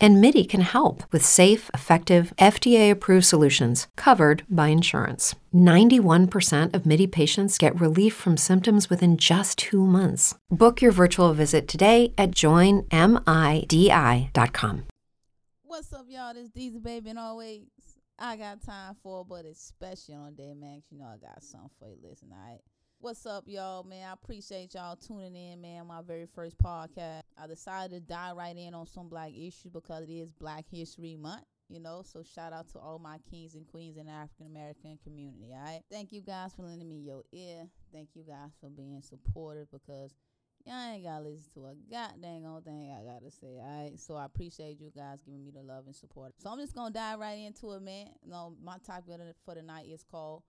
And MIDI can help with safe, effective, FDA approved solutions covered by insurance. 91% of MIDI patients get relief from symptoms within just two months. Book your virtual visit today at joinmidi.com. What's up, y'all? This Deezy Baby, and always I got time for, but especially on Day Max, you know I got something for you. Listen, all right. What's up, y'all, man? I appreciate y'all tuning in, man. My very first podcast. I decided to dive right in on some black issues because it is Black History Month, you know. So shout out to all my kings and queens in the African American community. All right. Thank you guys for lending me your ear. Thank you guys for being supportive because y'all ain't gotta listen to a goddamn old thing I gotta say. All right. So I appreciate you guys giving me the love and support. So I'm just gonna dive right into it, man. You know, my topic for the night is called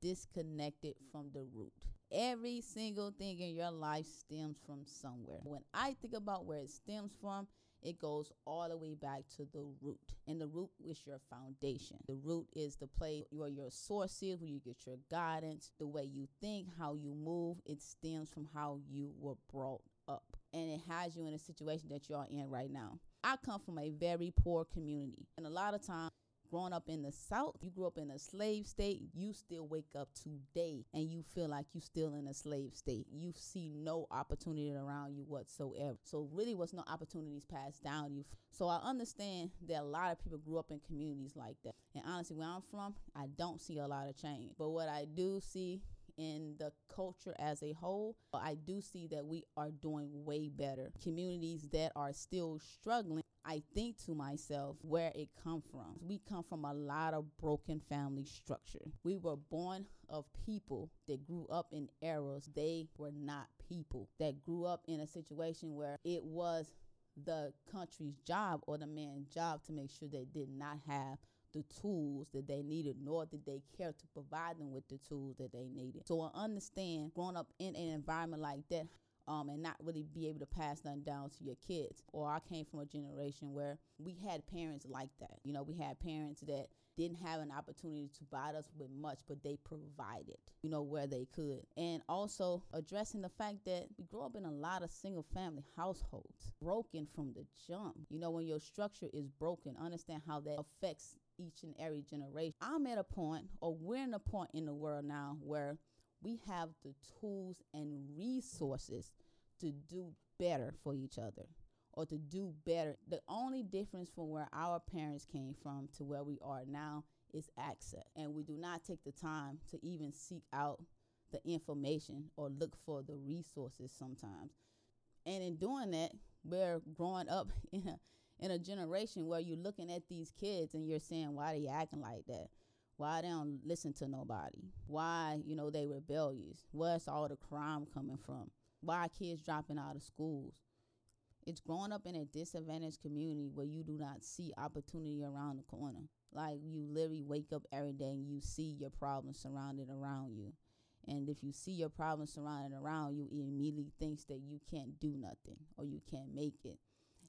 disconnected from the root. Every single thing in your life stems from somewhere. When I think about where it stems from, it goes all the way back to the root. And the root is your foundation. The root is the place where your source is, where you get your guidance, the way you think, how you move. It stems from how you were brought up. And it has you in a situation that you're in right now. I come from a very poor community. And a lot of times, growing up in the South, you grew up in a slave state, you still wake up today and you feel like you still in a slave state. You see no opportunity around you whatsoever. So really was no opportunities passed down you. So I understand that a lot of people grew up in communities like that. And honestly, where I'm from, I don't see a lot of change. But what I do see in the culture as a whole, I do see that we are doing way better. Communities that are still struggling I think to myself where it come from. We come from a lot of broken family structure. We were born of people that grew up in eras they were not people. That grew up in a situation where it was the country's job or the man's job to make sure they did not have the tools that they needed, nor did they care to provide them with the tools that they needed. So I understand growing up in an environment like that, um, and not really be able to pass nothing down to your kids. Or I came from a generation where we had parents like that. You know, we had parents that didn't have an opportunity to provide us with much, but they provided, you know, where they could. And also addressing the fact that we grew up in a lot of single family households, broken from the jump. You know, when your structure is broken, understand how that affects each and every generation. I'm at a point, or we're in a point in the world now where we have the tools and resources to do better for each other or to do better. The only difference from where our parents came from to where we are now is access. And we do not take the time to even seek out the information or look for the resources sometimes. And in doing that, we're growing up in a in a generation where you're looking at these kids and you're saying, why are they acting like that? Why they don't listen to nobody? Why you know they rebellious? Where's all the crime coming from? Why kids dropping out of schools? It's growing up in a disadvantaged community where you do not see opportunity around the corner. Like you literally wake up every day and you see your problems surrounded around you. And if you see your problems surrounded around you it immediately thinks that you can't do nothing or you can't make it.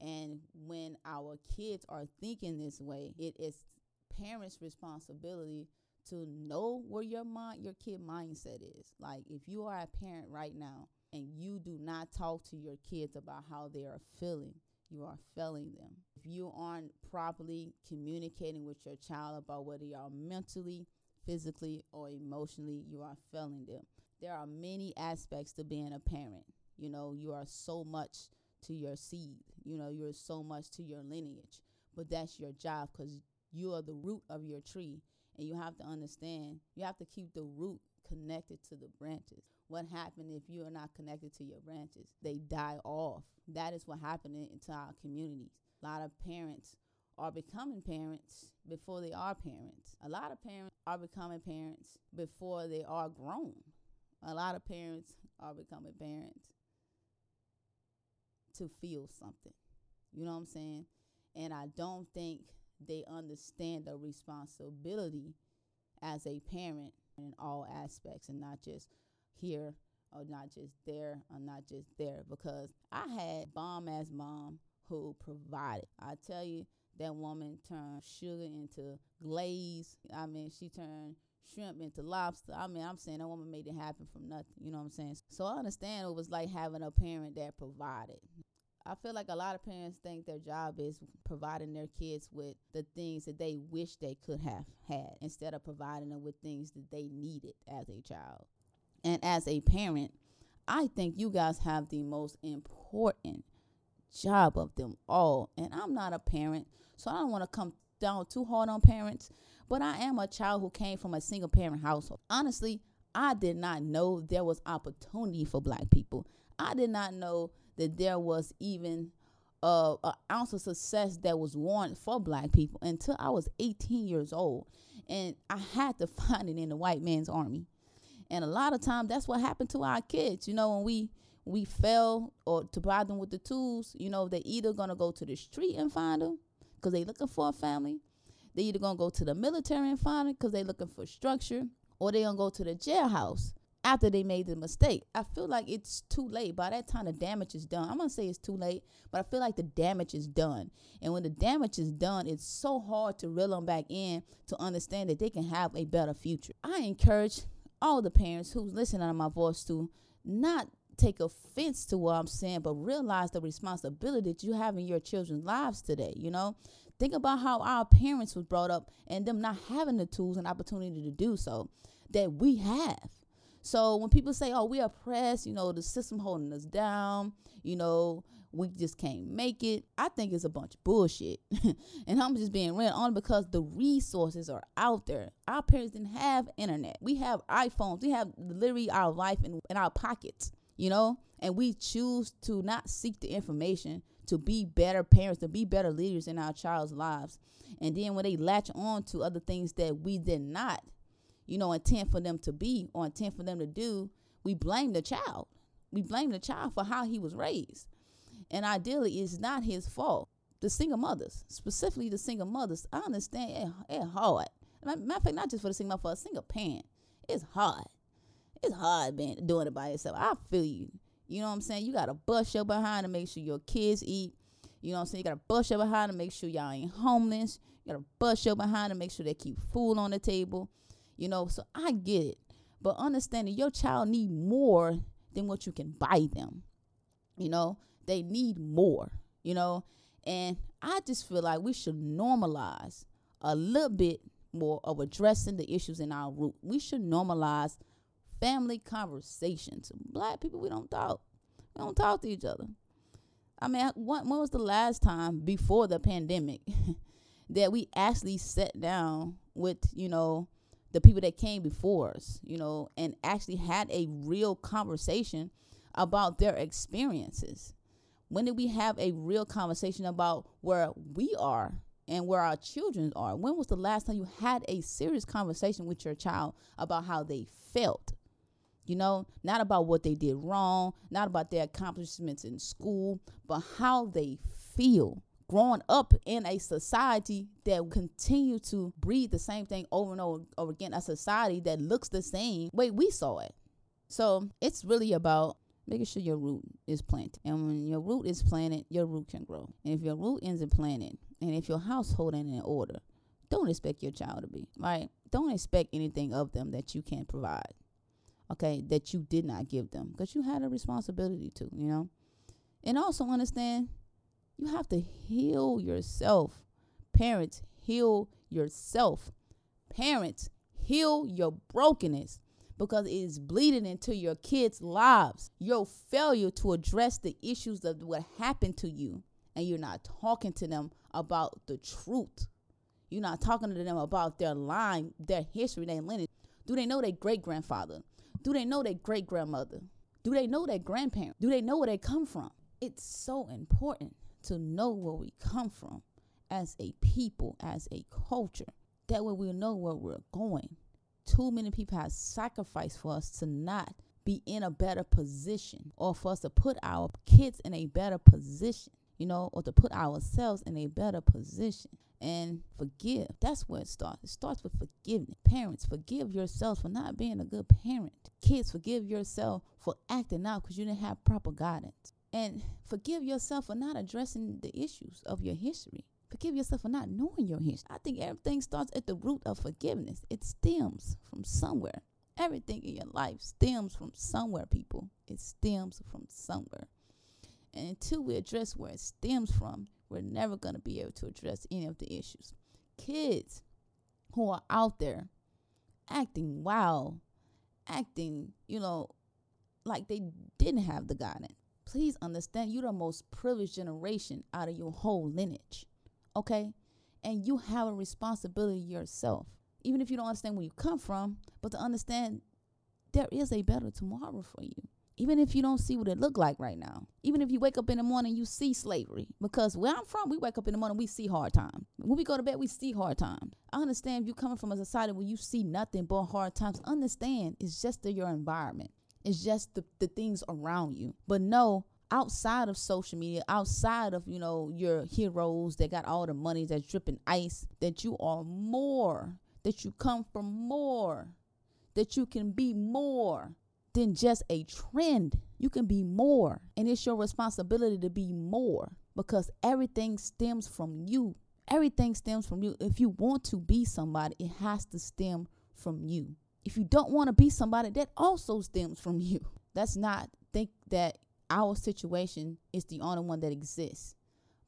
And when our kids are thinking this way it is parents' responsibility to know where your mind, your kid mindset is. Like if you are a parent right now and you do not talk to your kids about how they are feeling, you are failing them. If you aren't properly communicating with your child about whether you are mentally, physically, or emotionally, you are failing them. There are many aspects to being a parent. You know, you are so much to your seed. You know, you're so much to your lineage. But that's your job because you are the root of your tree and you have to understand you have to keep the root connected to the branches. What happened if you are not connected to your branches? They die off. That is what happened into our communities. A lot of parents are becoming parents before they are parents. A lot of parents are becoming parents before they are grown. A lot of parents are becoming parents to feel something. You know what i'm saying? And i don't think they understand the responsibility as a parent in all aspects and not just here or not just there or not just there because I had bomb ass mom who provided. I tell you, that woman turned sugar into glaze. I mean, she turned shrimp into lobster. I mean, I'm saying that woman made it happen from nothing. You know what I'm saying? So I understand it was like having a parent that provided. I feel like a lot of parents think their job is providing their kids with the things that they wish they could have had instead of providing them with things that they needed as a child. And as a parent, I think you guys have the most important job of them all. And I'm not a parent, so I don't want to come down too hard on parents, but I am a child who came from a single parent household. Honestly, I did not know there was opportunity for black people. I did not know that there was even uh, an ounce of success that was warranted for black people until I was 18 years old. And I had to find it in the white man's army. And a lot of times that's what happened to our kids. You know, when we we fail or to provide them with the tools, you know, they either gonna go to the street and find them because they looking for a family. They either gonna go to the military and find it because they looking for structure, or they gonna go to the jailhouse after they made the mistake. I feel like it's too late. By that time, the damage is done. I'm gonna say it's too late, but I feel like the damage is done. And when the damage is done, it's so hard to reel them back in to understand that they can have a better future. I encourage all the parents who's listening to my voice to not take offense to what I'm saying, but realize the responsibility that you have in your children's lives today. You know, think about how our parents was brought up and them not having the tools and opportunity to do so that we have. So when people say, "Oh, we are oppressed," you know, the system holding us down, you know, we just can't make it. I think it's a bunch of bullshit. and I'm just being real on because the resources are out there. Our parents didn't have internet. We have iPhones. We have literally our life in, in our pockets you know, and we choose to not seek the information to be better parents, to be better leaders in our child's lives. And then when they latch on to other things that we did not, you know, intent for them to be or intent for them to do, we blame the child. We blame the child for how he was raised. And ideally, it's not his fault. The single mothers, specifically the single mothers, I understand it, it's hard. Matter of fact, not just for the single mother, for a single parent, it's hard it's hard being doing it by yourself. I feel you. You know what I'm saying? You gotta bust your behind to make sure your kids eat. You know what I'm saying? You gotta bust your behind to make sure y'all ain't homeless. You gotta bust your behind to make sure they keep food on the table. You know, so I get it. But understanding your child need more than what you can buy them. You know, they need more, you know. And I just feel like we should normalize a little bit more of addressing the issues in our root. We should normalize family conversations. Black people, we don't talk. We don't talk to each other. I mean, when, when was the last time before the pandemic that we actually sat down with, you know, the people that came before us, you know, and actually had a real conversation about their experiences? When did we have a real conversation about where we are and where our children are? When was the last time you had a serious conversation with your child about how they felt? You know, not about what they did wrong, not about their accomplishments in school, but how they feel growing up in a society that continue to breathe the same thing over and over, over again, a society that looks the same way we saw it. So it's really about making sure your root is planted. And when your root is planted, your root can grow. And if your root isn't planted, and if your household ain't in order, don't expect your child to be, right? Don't expect anything of them that you can't provide okay, that you did not give them because you had a responsibility to, you know. And also understand you have to heal yourself. Parents, heal yourself. Parents, heal your brokenness because it is bleeding into your kids' lives. Your failure to address the issues of what happened to you, and you're not talking to them about the truth. You're not talking to them about their line, their history, their lineage. Do they know their great grandfather? Do they know their great grandmother? Do they know their grandparents? Do they know where they come from? It's so important to know where we come from as a people, as a culture. That way we'll know where we're going. Too many people have sacrificed for us to not be in a better position or for us to put our kids in a better position, you know, or to put ourselves in a better position and forgive. That's where it starts. It starts with forgiveness. Parents, forgive yourselves for not being a good parent. Kids, forgive yourself for acting out because you didn't have proper guidance. And forgive yourself for not addressing the issues of your history. Forgive yourself for not knowing your history. I think everything starts at the root of forgiveness. It stems from somewhere. Everything in your life stems from somewhere, people. It stems from somewhere. And until we address where it stems from, we're never going to be able to address any of the issues. Kids who are out there acting wild, acting, you know, like they didn't have the guidance. Please understand you're the most privileged generation out of your whole lineage. Okay? And you have a responsibility yourself. Even if you don't understand where you come from, but to understand there is a better tomorrow for you. Even if you don't see what it look like right now. Even if you wake up in the morning, you see slavery. Because where I'm from, we wake up in the morning, we see hard times. When we go to bed, we see hard times. I understand if you coming from a society where you see nothing but hard times. Understand it's just your environment. It's just the, the things around you. But no, outside of social media, outside of, you know, your heroes that got all the money that's dripping ice, that you are more, that you come from more, that you can be more than just a trend. You can be more. And it's your responsibility to be more because everything stems from you. Everything stems from you. If you want to be somebody, it has to stem from you. If you don't want to be somebody, that also stems from you. That's not think that our situation is the only one that exists.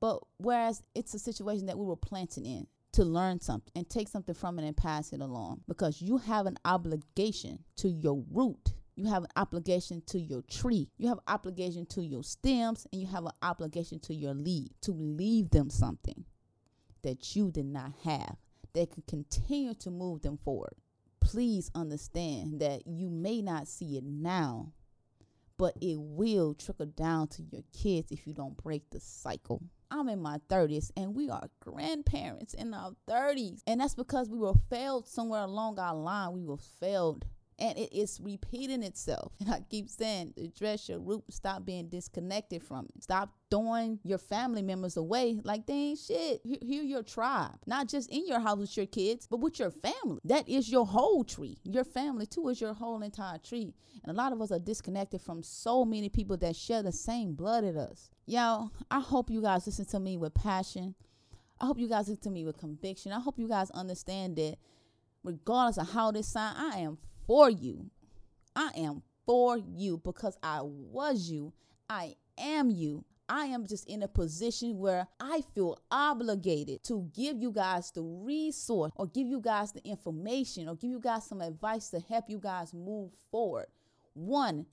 But whereas it's a situation that we were planted in to learn something and take something from it and pass it along because you have an obligation to your root. You have an obligation to your tree. You have obligation to your stems and you have an obligation to your leaf to leave them something that you did not have that could continue to move them forward please understand that you may not see it now, but it will trickle down to your kids if you don't break the cycle. I'm in my 30s and we are grandparents in our 30s. And that's because we were failed somewhere along our line. We were failed and it is repeating itself. And I keep saying, address your root, stop being disconnected from it. Stop throwing your family members away like they ain't shit. Hear your tribe, not just in your house with your kids, but with your family. That is your whole tree. Your family too is your whole entire tree. And a lot of us are disconnected from so many people that share the same blood as us. Y'all, I hope you guys listen to me with passion. I hope you guys listen to me with conviction. I hope you guys understand that regardless of how this sound, I am for you. I am for you because I was you. I am you. I am just in a position where I feel obligated to give you guys the resource or give you guys the information or give you guys some advice to help you guys move forward. One,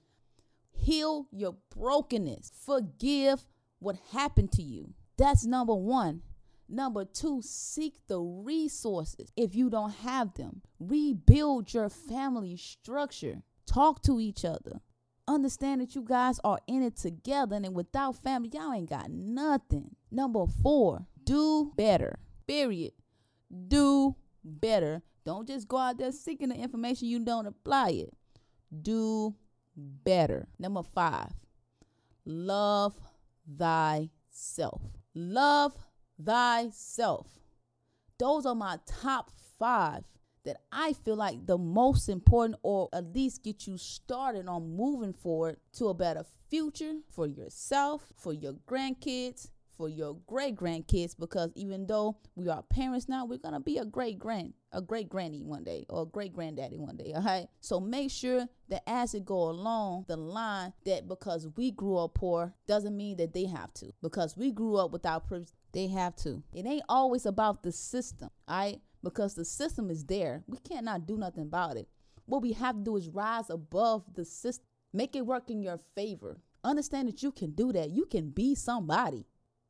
heal your brokenness, forgive what happened to you. That's number one. Number two, seek the resources if you don't have them. Rebuild your family structure. Talk to each other. Understand that you guys are in it together, and without family, y'all ain't got nothing. Number four, do better. Period. Do better. Don't just go out there seeking the information you don't apply it. Do better. Number five, love thyself. Love thyself. Those are my top five that I feel like the most important, or at least get you started on moving forward to a better future for yourself, for your grandkids, for your great grandkids because even though we are parents now, we're gonna be a great grand, a great granny one day or a great granddaddy one day. All right. So make sure that as it go along the line, that because we grew up poor doesn't mean that they have to. Because we grew up without they have to. It ain't always about the system, all right? Because the system is there. We cannot do nothing about it. What we have to do is rise above the system, make it work in your favor. Understand that you can do that. You can be somebody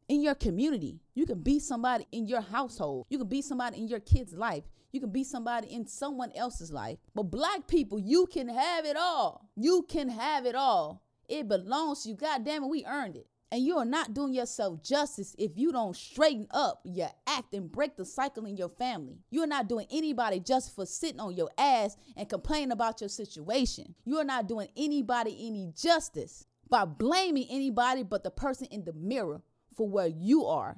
in your community. You can be somebody in your household. You can be somebody in your kid's life. You can be somebody in someone else's life. But black people, you can have it all. You can have it all. It belongs to you. God damn it, we earned it. And you are not doing yourself justice if you don't straighten up your act and break the cycle in your family. You're not doing anybody just for sitting on your ass and complaining about your situation. You're not doing anybody any justice by blaming anybody but the person in the mirror for where you are.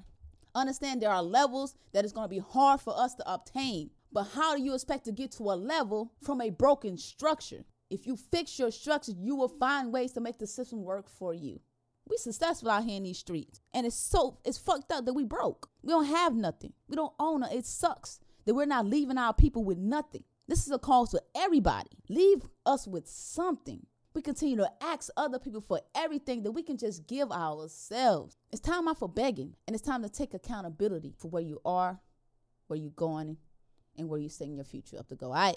Understand there are levels that is going to be hard for us to obtain. But how do you expect to get to a level from a broken structure? If you fix your structure, you will find ways to make the system work for you. We successful out here in these streets. And it's so it's fucked up that we broke. We don't have nothing. We don't own it. It sucks that we're not leaving our people with nothing. This is a call to everybody. Leave us with something. We continue to ask other people for everything that we can just give ourselves. It's time out for begging, and it's time to take accountability for where you are, where you're going, and where you're setting your future up to go. All right.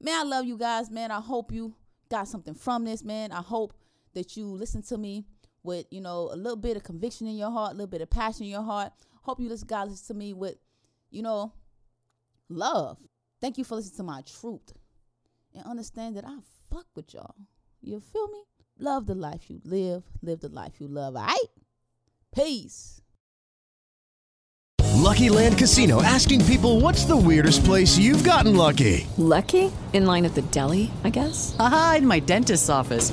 Man, I love you guys, man. I hope you got something from this, man. I hope that you listen to me with, you know, a little bit of conviction in your heart, a little bit of passion in your heart. Hope you listen, guys, listen to me with, you know, love. Thank you for listening to my truth and understand that I fuck with y'all. You feel me? Love the life you live, live the life you love. All right? Peace. Lucky Land Casino asking people what's the weirdest place you've gotten lucky? Lucky? In line at the deli, I guess? Aha, in my dentist's office.